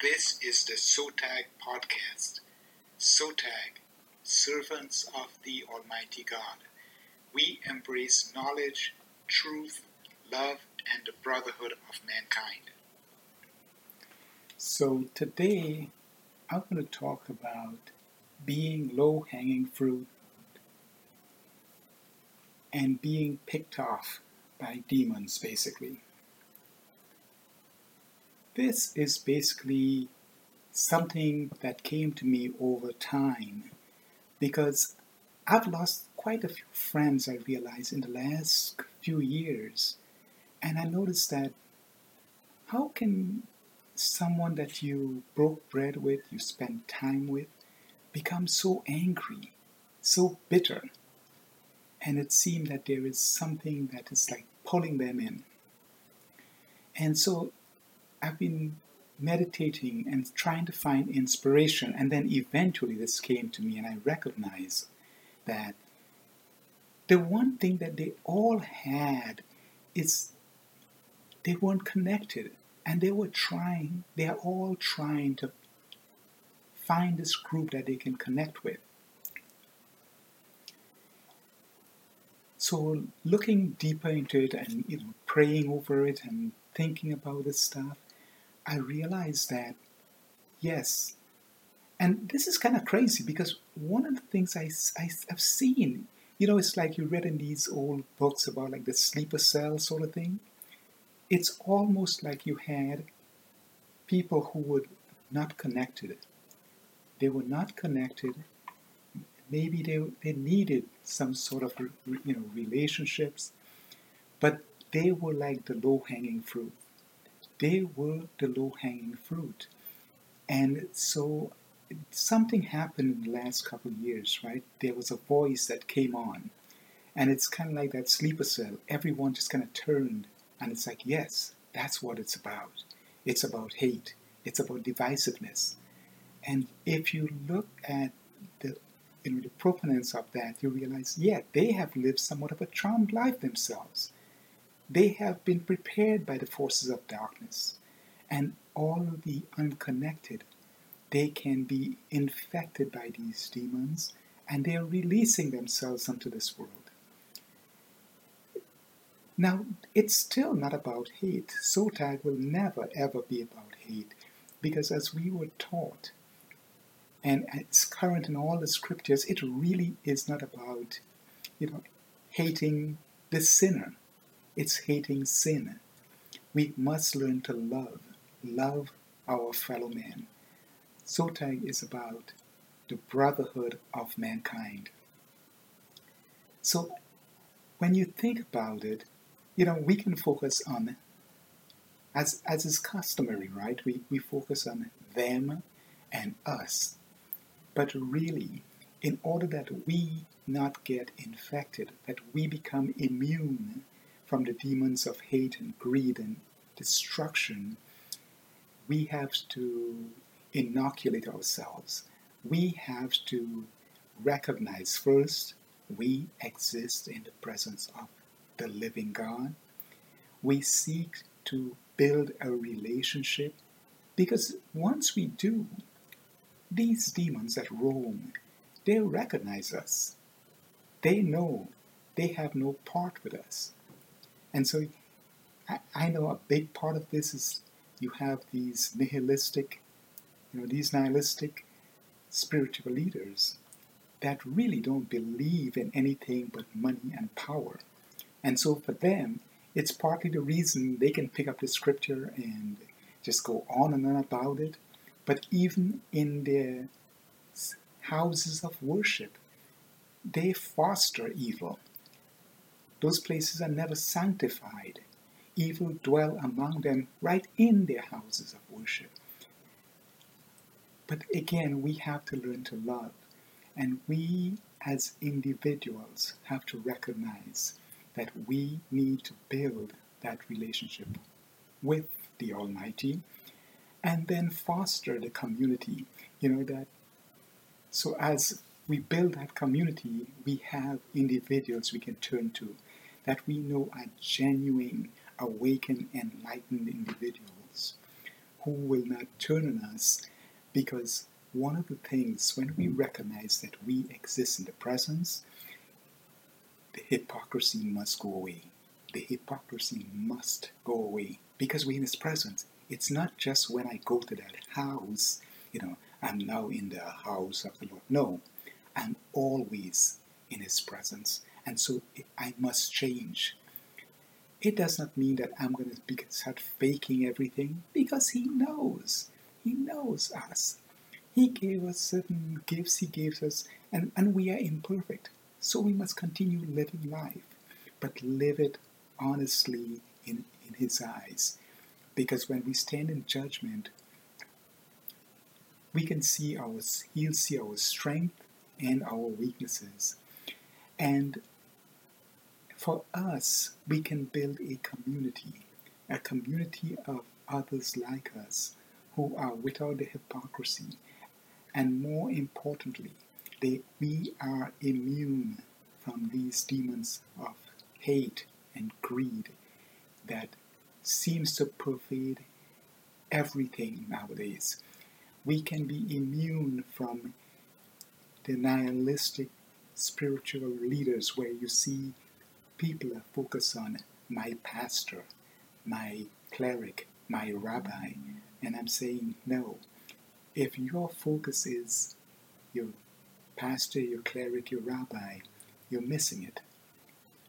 This is the SOTAG podcast. SOTAG, Servants of the Almighty God. We embrace knowledge, truth, love, and the brotherhood of mankind. So today I'm going to talk about being low hanging fruit and being picked off by demons, basically. This is basically something that came to me over time because I've lost quite a few friends, I realized, in the last few years. And I noticed that how can someone that you broke bread with, you spent time with, become so angry, so bitter? And it seemed that there is something that is like pulling them in. And so I've been meditating and trying to find inspiration, and then eventually this came to me, and I recognized that the one thing that they all had is they weren't connected, and they were trying, they are all trying to find this group that they can connect with. So looking deeper into it and you know praying over it and thinking about this stuff, I realized that, yes, and this is kind of crazy because one of the things I, I, have seen, you know, it's like you read in these old books about like the sleeper cell sort of thing. It's almost like you had people who were not connected. They were not connected. Maybe they, they needed some sort of you know relationships, but they were like the low hanging fruit they were the low hanging fruit. And so something happened in the last couple of years, right? There was a voice that came on. And it's kind of like that sleeper cell. Everyone just kind of turned. And it's like, yes, that's what it's about. It's about hate, it's about divisiveness. And if you look at the, you know, the proponents of that, you realize, yeah, they have lived somewhat of a charmed life themselves. They have been prepared by the forces of darkness, and all the unconnected, they can be infected by these demons, and they are releasing themselves unto this world. Now, it's still not about hate. Sotag will never ever be about hate, because as we were taught, and it's current in all the scriptures, it really is not about, you know, hating the sinner it's hating sin. We must learn to love, love our fellow man. Sotag is about the brotherhood of mankind. So when you think about it, you know, we can focus on, as, as is customary, right? We, we focus on them and us. But really, in order that we not get infected, that we become immune from the demons of hate and greed and destruction, we have to inoculate ourselves. We have to recognize first we exist in the presence of the living God. We seek to build a relationship because once we do, these demons that roam, they recognize us. They know they have no part with us. And so I, I know a big part of this is you have these nihilistic, you know, these nihilistic spiritual leaders that really don't believe in anything but money and power. And so for them, it's partly the reason they can pick up the scripture and just go on and on about it. But even in their houses of worship, they foster evil. Those places are never sanctified. Evil dwell among them right in their houses of worship. But again, we have to learn to love. And we as individuals have to recognize that we need to build that relationship with the Almighty and then foster the community. You know, that so as we build that community, we have individuals we can turn to that we know are genuine, awakened, enlightened individuals who will not turn on us because one of the things when we recognize that we exist in the presence, the hypocrisy must go away. The hypocrisy must go away because we're in His presence. It's not just when I go to that house, you know, I'm now in the house of the Lord. No, I'm always in His presence. And so I must change. It does not mean that I'm going to start faking everything because He knows. He knows us. He gave us certain gifts, He gives us, and, and we are imperfect. So we must continue living life, but live it honestly in, in His eyes. Because when we stand in judgment, we can see our, He'll see our strength and our weaknesses. And for us, we can build a community, a community of others like us who are without the hypocrisy. And more importantly, they, we are immune from these demons of hate and greed that seems to pervade everything nowadays. We can be immune from the nihilistic spiritual leaders where you see people are focused on my pastor, my cleric, my rabbi. And I'm saying, no. If your focus is your pastor, your cleric, your rabbi, you're missing it.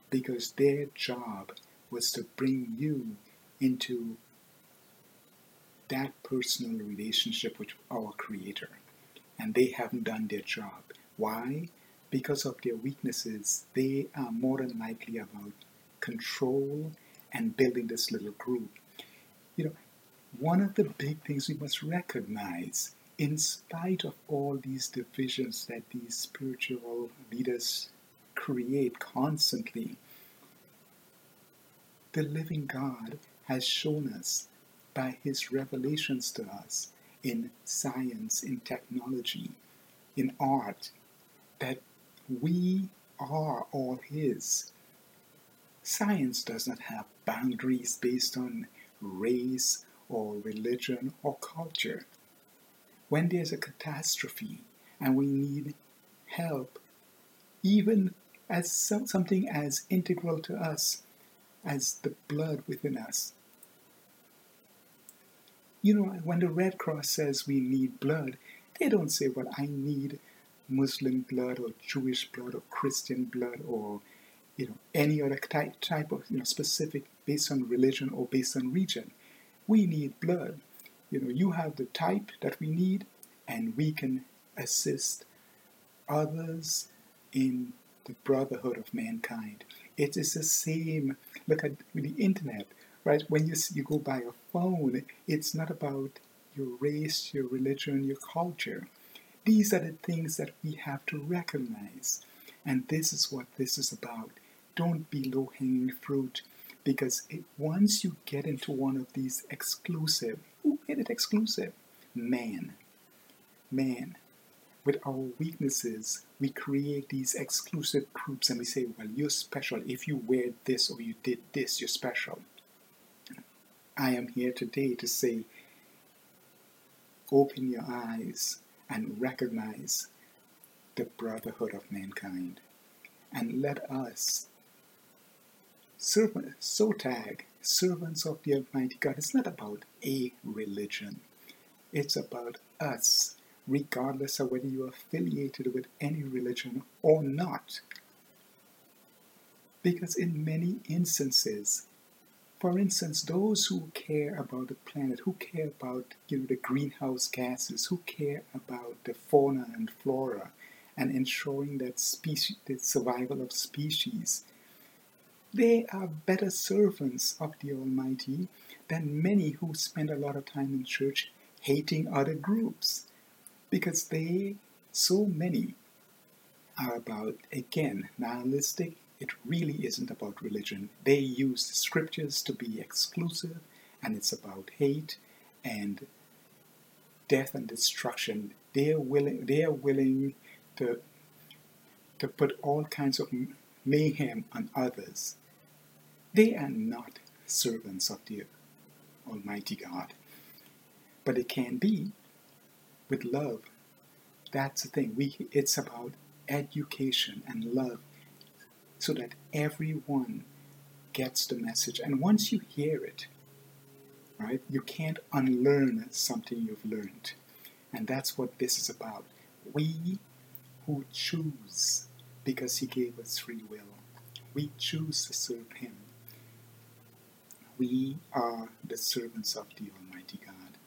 Because their job was to bring you into that personal relationship with our Creator. And they haven't done their job. Why? Because of their weaknesses, they are more than likely about control and building this little group. You know, one of the big things we must recognize, in spite of all these divisions that these spiritual leaders create constantly, the living God has shown us by his revelations to us in science, in technology, in art, that we are all his. Science does not have boundaries based on race or religion or culture. When there's a catastrophe and we need help, even as something as integral to us as the blood within us, you know, when the Red Cross says we need blood, they don't say, well, I need Muslim blood or Jewish blood or Christian blood or, you know, any other type, type of, you know, specific based on religion or based on region. We need blood. You know, you have the type that we need and we can assist others in the brotherhood of mankind. It is the same. Look at the internet right? When you, you go buy a phone, it's not about your race, your religion, your culture. These are the things that we have to recognize. And this is what this is about. Don't be low hanging fruit because it, once you get into one of these exclusive, who made it exclusive? Man. Man. With our weaknesses, we create these exclusive groups and we say, well, you're special. If you wear this or you did this, you're special. I am here today to say, open your eyes and recognize the brotherhood of mankind. And let us, servant, Sotag, servants of the Almighty God, it's not about a religion. It's about us, regardless of whether you are affiliated with any religion or not. Because in many instances, for instance, those who care about the planet, who care about you know, the greenhouse gases, who care about the fauna and flora, and ensuring that species, the survival of species, they are better servants of the Almighty than many who spend a lot of time in church hating other groups, because they, so many, are about again nihilistic it really isn't about religion. They use the scriptures to be exclusive, and it's about hate and death and destruction. They are willing. They are willing to to put all kinds of mayhem on others. They are not servants of the Almighty God. but it can be with love. That's the thing. We it's about education and love so that everyone gets the message. And once you hear it, right, you can't unlearn something you've learned. And that's what this is about. We who choose because He gave us free will, we choose to serve Him. We are the servants of the Almighty God,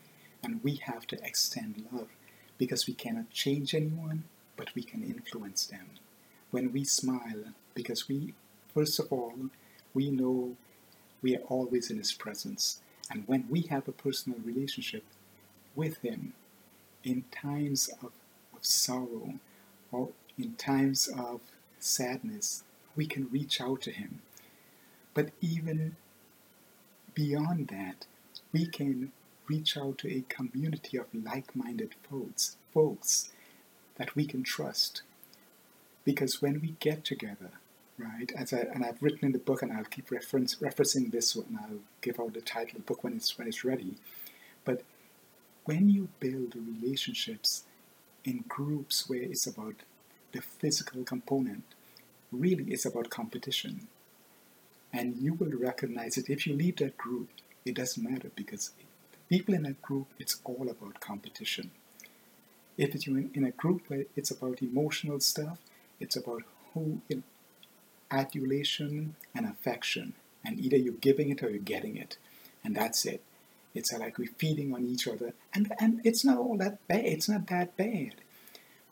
and we have to extend love because we cannot change anyone, but we can influence them. When we smile, because we, first of all, we know we are always in His presence. And when we have a personal relationship with Him, in times of, of sorrow or in times of sadness, we can reach out to Him. But even beyond that, we can reach out to a community of like minded folks, folks that we can trust. Because when we get together, right, as I, and I've written in the book, and I'll keep reference, referencing this and I'll give out the title of the book when it's, when it's ready. But when you build relationships in groups where it's about the physical component, really it's about competition. And you will recognize it if you leave that group, it doesn't matter because people in that group, it's all about competition. If you're in a group where it's about emotional stuff, it's about who, you know, adulation and affection. And either you're giving it or you're getting it. And that's it. It's like we're feeding on each other. And, and it's not all that bad. It's not that bad.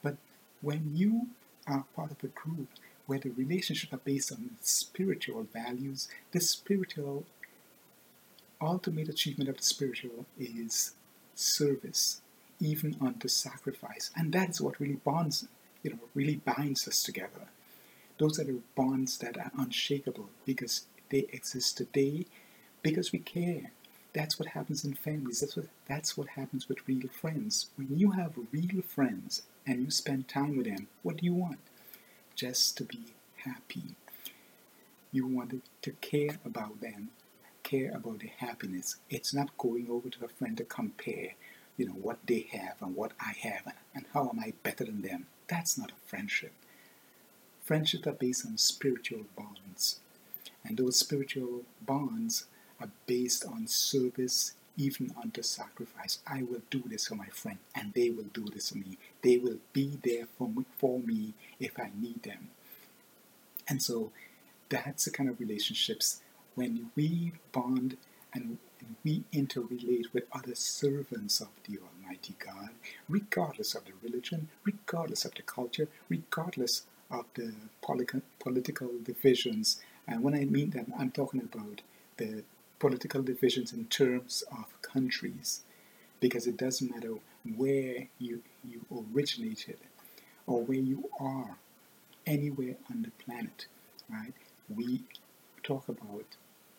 But when you are part of a group where the relationships are based on spiritual values, the spiritual ultimate achievement of the spiritual is service, even unto sacrifice. And that is what really bonds, you know, really binds us together. Those are the bonds that are unshakable because they exist today because we care. That's what happens in families. That's what that's what happens with real friends. When you have real friends and you spend time with them, what do you want? Just to be happy. You want to care about them care about their happiness. It's not going over to a friend to compare, you know, what they have and what I have and how am I better than them. That's not a friendship. Friendships are based on spiritual bonds. And those spiritual bonds are based on service, even unto sacrifice. I will do this for my friend, and they will do this for me. They will be there for me, for me if I need them. And so that's the kind of relationships when we bond and we interrelate with other servants of the Almighty God, regardless of the religion, regardless of the culture, regardless of the political divisions. And when I mean that, I'm talking about the political divisions in terms of countries, because it doesn't matter where you, you originated or where you are, anywhere on the planet, right? We talk about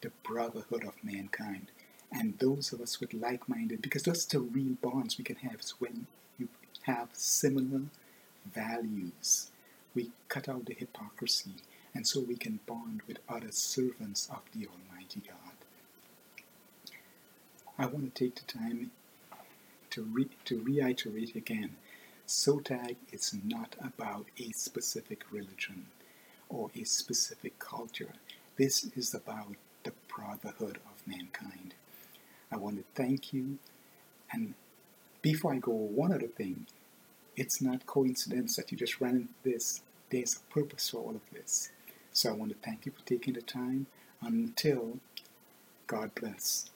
the brotherhood of mankind. And those of us with like minded, because that's the real bonds we can have, is when you have similar values. We cut out the hypocrisy, and so we can bond with other servants of the Almighty God. I want to take the time to, re- to reiterate again SOTAG is not about a specific religion or a specific culture. This is about the brotherhood of mankind. I want to thank you. And before I go, one other thing it's not coincidence that you just ran into this. There's a purpose for all of this. So I want to thank you for taking the time. Until God bless.